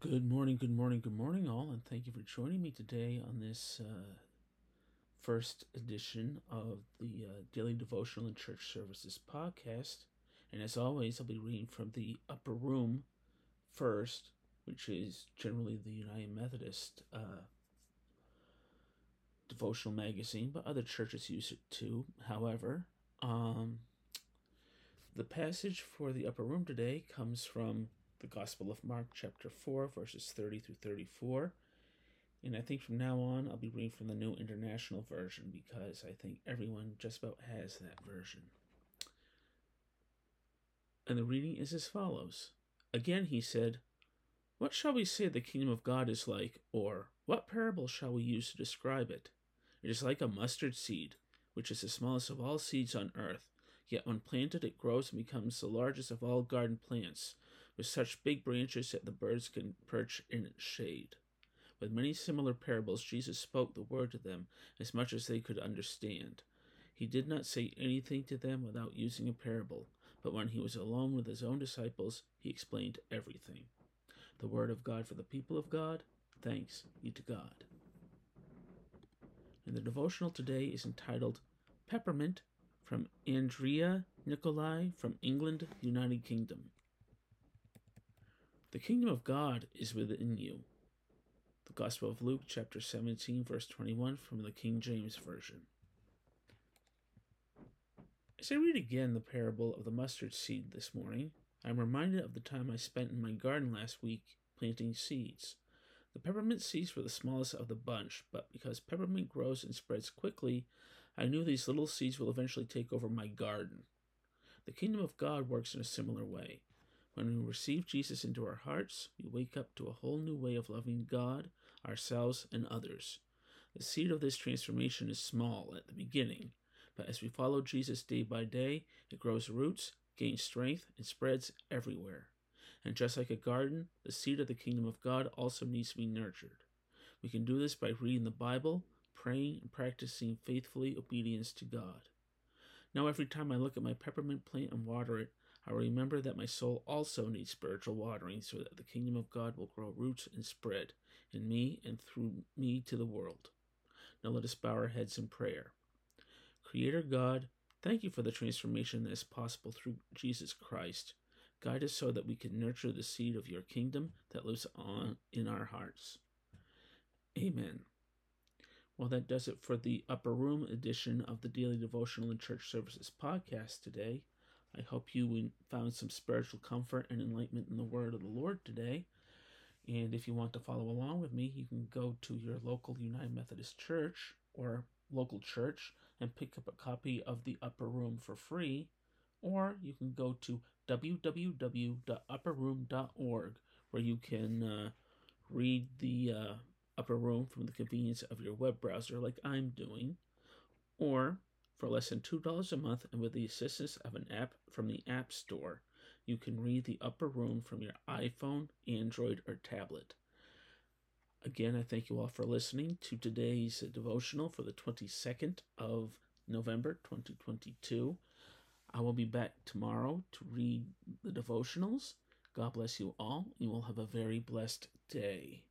Good morning, good morning, good morning, all, and thank you for joining me today on this uh, first edition of the uh, Daily Devotional and Church Services podcast. And as always, I'll be reading from the Upper Room first, which is generally the United Methodist uh, devotional magazine, but other churches use it too. However, um, the passage for the Upper Room today comes from the Gospel of Mark, chapter 4, verses 30 through 34. And I think from now on, I'll be reading from the New International Version because I think everyone just about has that version. And the reading is as follows Again he said, What shall we say the kingdom of God is like? Or, What parable shall we use to describe it? It is like a mustard seed, which is the smallest of all seeds on earth. Yet when planted, it grows and becomes the largest of all garden plants, with such big branches that the birds can perch in its shade. With many similar parables, Jesus spoke the word to them as much as they could understand. He did not say anything to them without using a parable, but when he was alone with his own disciples, he explained everything. The word of God for the people of God. Thanks be to God. And the devotional today is entitled Peppermint from Andrea Nicolai from England, United Kingdom. The kingdom of God is within you. The Gospel of Luke, chapter 17, verse 21, from the King James Version. As I read again the parable of the mustard seed this morning, I am reminded of the time I spent in my garden last week planting seeds. The peppermint seeds were the smallest of the bunch, but because peppermint grows and spreads quickly, I knew these little seeds will eventually take over my garden. The kingdom of God works in a similar way. When we receive Jesus into our hearts, we wake up to a whole new way of loving God, ourselves, and others. The seed of this transformation is small at the beginning, but as we follow Jesus day by day, it grows roots, gains strength, and spreads everywhere. And just like a garden, the seed of the kingdom of God also needs to be nurtured. We can do this by reading the Bible, praying, and practicing faithfully obedience to God. Now, every time I look at my peppermint plant and water it, I remember that my soul also needs spiritual watering so that the kingdom of God will grow roots and spread in me and through me to the world. Now let us bow our heads in prayer. Creator God, thank you for the transformation that is possible through Jesus Christ. Guide us so that we can nurture the seed of your kingdom that lives on in our hearts. Amen. Well, that does it for the Upper Room edition of the Daily Devotional and Church Services podcast today. I hope you found some spiritual comfort and enlightenment in the Word of the Lord today. And if you want to follow along with me, you can go to your local United Methodist Church or local church and pick up a copy of The Upper Room for free or you can go to www.upperroom.org where you can uh, read the uh, upper room from the convenience of your web browser, like I'm doing, or for less than $2 a month and with the assistance of an app from the App Store, you can read the upper room from your iPhone, Android, or tablet. Again, I thank you all for listening to today's devotional for the 22nd of November 2022. I will be back tomorrow to read the devotionals. God bless you all. You will have a very blessed day.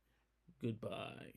Goodbye.